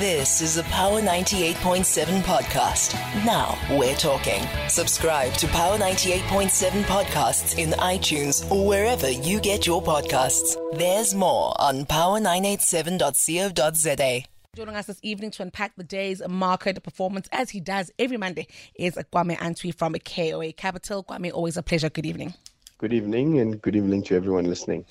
This is a Power 98.7 podcast. Now we're talking. Subscribe to Power 98.7 podcasts in iTunes or wherever you get your podcasts. There's more on power987.co.za. Joining us this evening to unpack the day's market performance, as he does every Monday, is Kwame Antwi from KOA Capital. Kwame, always a pleasure. Good evening. Good evening, and good evening to everyone listening.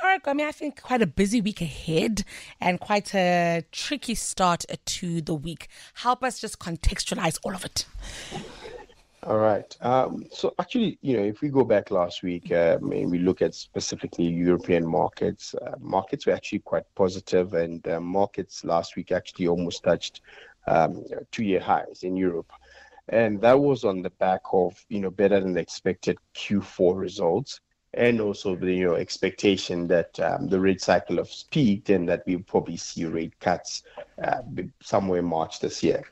All right, Kwame, I think quite a busy week ahead and quite a tricky start to the week. Help us just contextualize all of it. All right. Um, so actually, you know, if we go back last week um, and we look at specifically European markets, uh, markets were actually quite positive, and uh, markets last week actually almost touched um, two-year highs in Europe, and that was on the back of you know better than expected Q4 results, and also the you know expectation that um, the rate cycle has peaked and that we'll probably see rate cuts uh, somewhere in March this year.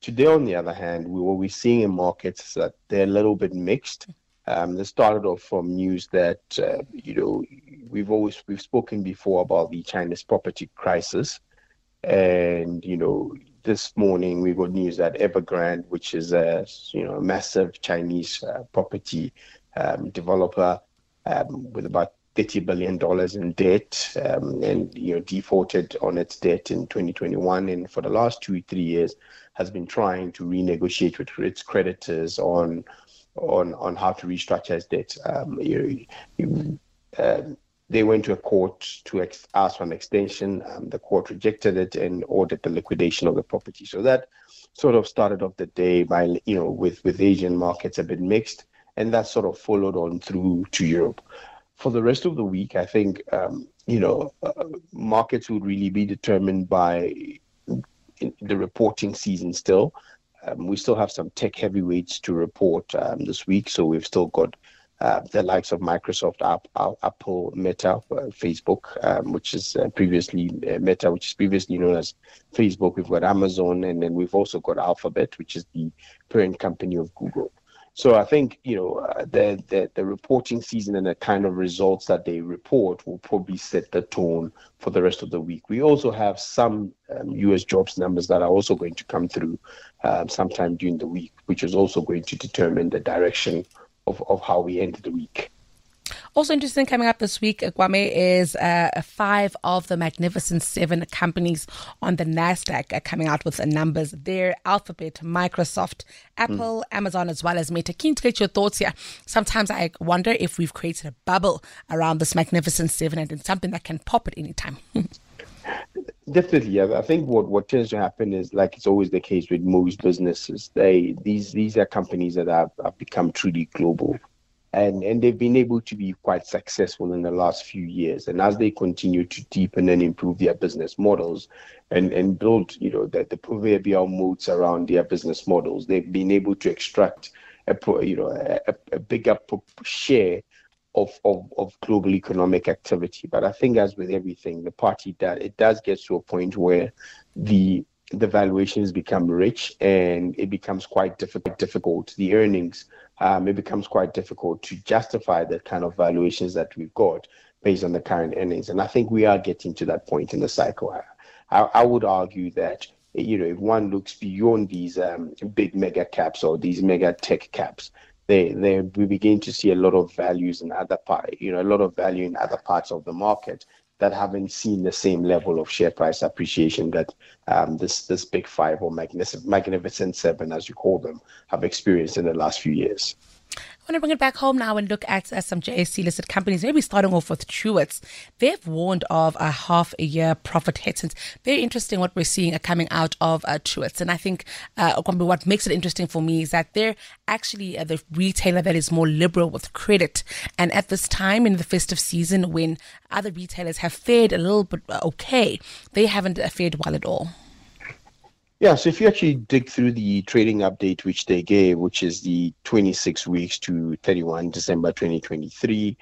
Today, on the other hand, we, what we're seeing in markets is that they're a little bit mixed. Um, started off from news that uh, you know we've always we've spoken before about the Chinese property crisis, and you know this morning we got news that Evergrande, which is a you know massive Chinese uh, property um, developer um, with about $30 billion in debt um, and you know defaulted on its debt in 2021 and for the last two three years has been trying to renegotiate with its creditors on on on how to restructure its debt. Um, you, you, uh, they went to a court to ex- ask for an extension. Um, the court rejected it and ordered the liquidation of the property. So that sort of started off the day by you know with with Asian markets a bit mixed, and that sort of followed on through to Europe. For the rest of the week, I think um, you know uh, markets would really be determined by the reporting season still. Um, we still have some tech heavyweights to report um, this week, so we've still got uh, the likes of Microsoft, Apple, Meta, uh, Facebook, um, which is uh, previously uh, Meta, which is previously known as Facebook. We've got Amazon, and then we've also got Alphabet, which is the parent company of Google. So I think you know uh, the, the the reporting season and the kind of results that they report will probably set the tone for the rest of the week. We also have some um, U.S. jobs numbers that are also going to come through um, sometime during the week, which is also going to determine the direction of, of how we end the week. Also interesting coming up this week, Kwame, is uh, five of the Magnificent Seven companies on the NASDAQ are coming out with the numbers there. Alphabet, Microsoft, Apple, mm. Amazon, as well as Meta. Keen to get your thoughts here. Sometimes I wonder if we've created a bubble around this Magnificent Seven and it's something that can pop at any time. Definitely, yeah. I think what, what tends to happen is like it's always the case with most businesses. They these these are companies that have, have become truly global and and they've been able to be quite successful in the last few years. And as they continue to deepen and improve their business models and and build you know the, the proverbial moats around their business models they've been able to extract a you know a, a bigger share of, of, of global economic activity. But i think as with everything the party that it does get to a point where the the valuations become rich and it becomes quite difficult difficult. The earnings um, it becomes quite difficult to justify the kind of valuations that we've got based on the current earnings. And I think we are getting to that point in the cycle. I, I would argue that you know if one looks beyond these um, big mega caps or these mega tech caps, they, they we begin to see a lot of values in other part, you know, a lot of value in other parts of the market that haven't seen the same level of share price appreciation that um, this this big five or magnificent, magnificent seven, as you call them, have experienced in the last few years. Want to bring it back home now and look at uh, some JSE listed companies, maybe starting off with Truworths. They've warned of a half a year profit hit. It's very interesting what we're seeing coming out of uh, Truworths. And I think uh, what makes it interesting for me is that they're actually uh, the retailer that is more liberal with credit. And at this time in the festive season, when other retailers have fared a little bit uh, okay, they haven't uh, fared well at all. Yeah, so if you actually dig through the trading update which they gave, which is the 26 weeks to 31 December 2023,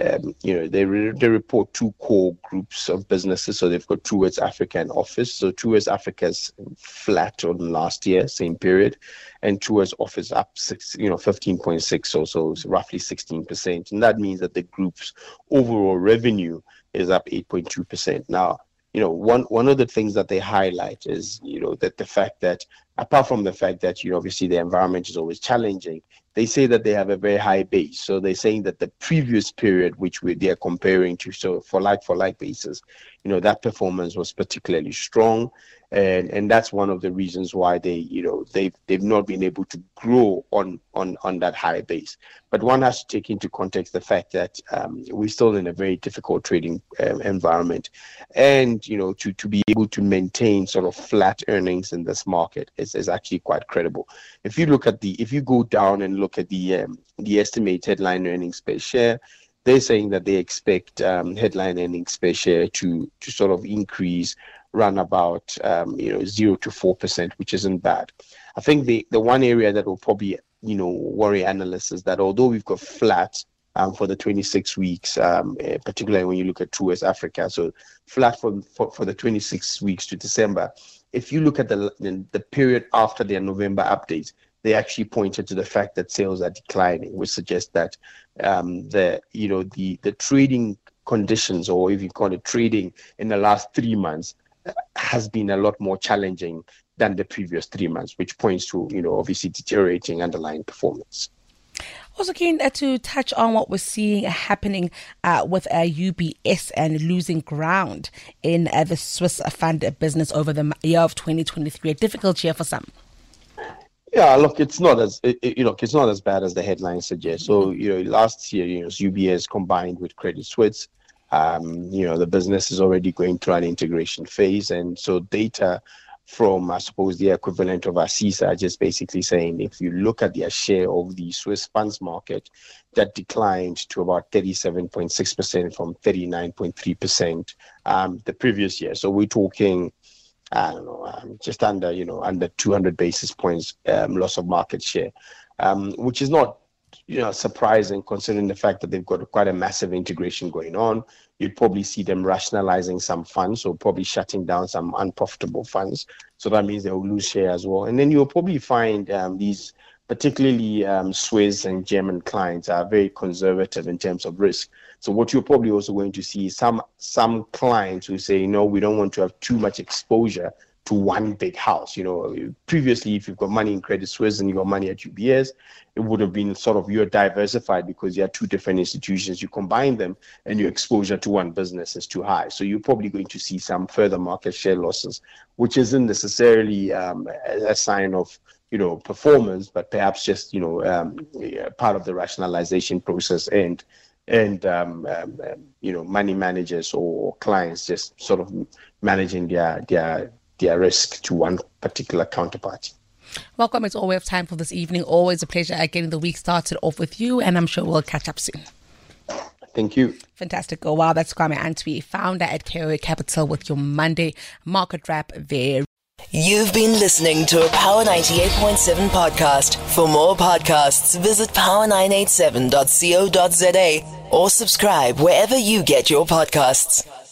um, you know, they, re- they report two core groups of businesses. So they've got Truworths Africa and Office. So Truworths Africa's flat on last year, same period, and Truworths Office up six, you know, 15.6 or so, so roughly 16%. And that means that the group's overall revenue is up 8.2%. Now, you know, one one of the things that they highlight is, you know, that the fact that apart from the fact that you know obviously the environment is always challenging, they say that they have a very high base. So they're saying that the previous period which we, they're comparing to, so for like for like basis, you know, that performance was particularly strong and and that's one of the reasons why they you know they've they've not been able to grow on on on that high base. But one has to take into context the fact that um, we're still in a very difficult trading um, environment. And you know to to be able to maintain sort of flat earnings in this market is, is actually quite credible. If you look at the if you go down and look at the um, the estimated headline earnings per share they're saying that they expect um, headline earnings per share to to sort of increase run about um, you know zero to four percent, which isn't bad. I think the the one area that will probably you know worry analysts is that although we've got flat um, for the 26 weeks, um, uh, particularly when you look at Truworths Africa, so flat for, for for the 26 weeks to December. If you look at the the period after their November update, they actually pointed to the fact that sales are declining, which suggests that um, the you know the the trading conditions, or if you call it trading, in the last three months has been a lot more challenging than the previous three months, which points to, you know, obviously deteriorating underlying performance. Also keen uh, to touch on what we're seeing happening uh, with uh, UBS and losing ground in uh, the Swiss fund business over the year of 2023. A difficult year for some. Yeah, look, it's not as it, you know, it's not as bad as the headlines suggest. So you know, last year, you know, UBS combined with Credit Suisse um, you know, the business is already going through an integration phase. And so data from, I suppose, the equivalent of ASISA, are just basically saying if you look at their share of the Swiss funds market, that declined to about 37.6% from 39.3% um, the previous year. So we're talking, I don't know, um, just under, you know, under 200 basis points um, loss of market share, um, which is not you know surprising considering the fact that they've got quite a massive integration going on. You'd probably see them rationalizing some funds or probably shutting down some unprofitable funds. So that means they'll lose share as well. And then you'll probably find um, these particularly um, swiss and german clients are very conservative in terms of risk. So what you're probably also going to see is some some clients who say no we don't want to have too much exposure to one big house. You know, previously, if you've got money in Credit Suisse and you've got money at UBS, it would have been sort of you're diversified because you are two different institutions. You combine them, and your exposure to one business is too high. So you're probably going to see some further market share losses, which isn't necessarily um, a sign of you know performance, but perhaps just you know um, part of the rationalization process and and um, um, you know money managers or clients just sort of managing their their their risk to one particular counterparty. Welcome. It's all we have time for this evening. Always a pleasure getting the week started off with you, and I'm sure we'll catch up soon. Thank you. Fantastic. Oh, wow. That's Kwame Antwi, founder at KOA Capital, with your Monday market wrap there. You've been listening to a Power 98.7 podcast. For more podcasts, visit power987.co.za or subscribe wherever you get your podcasts.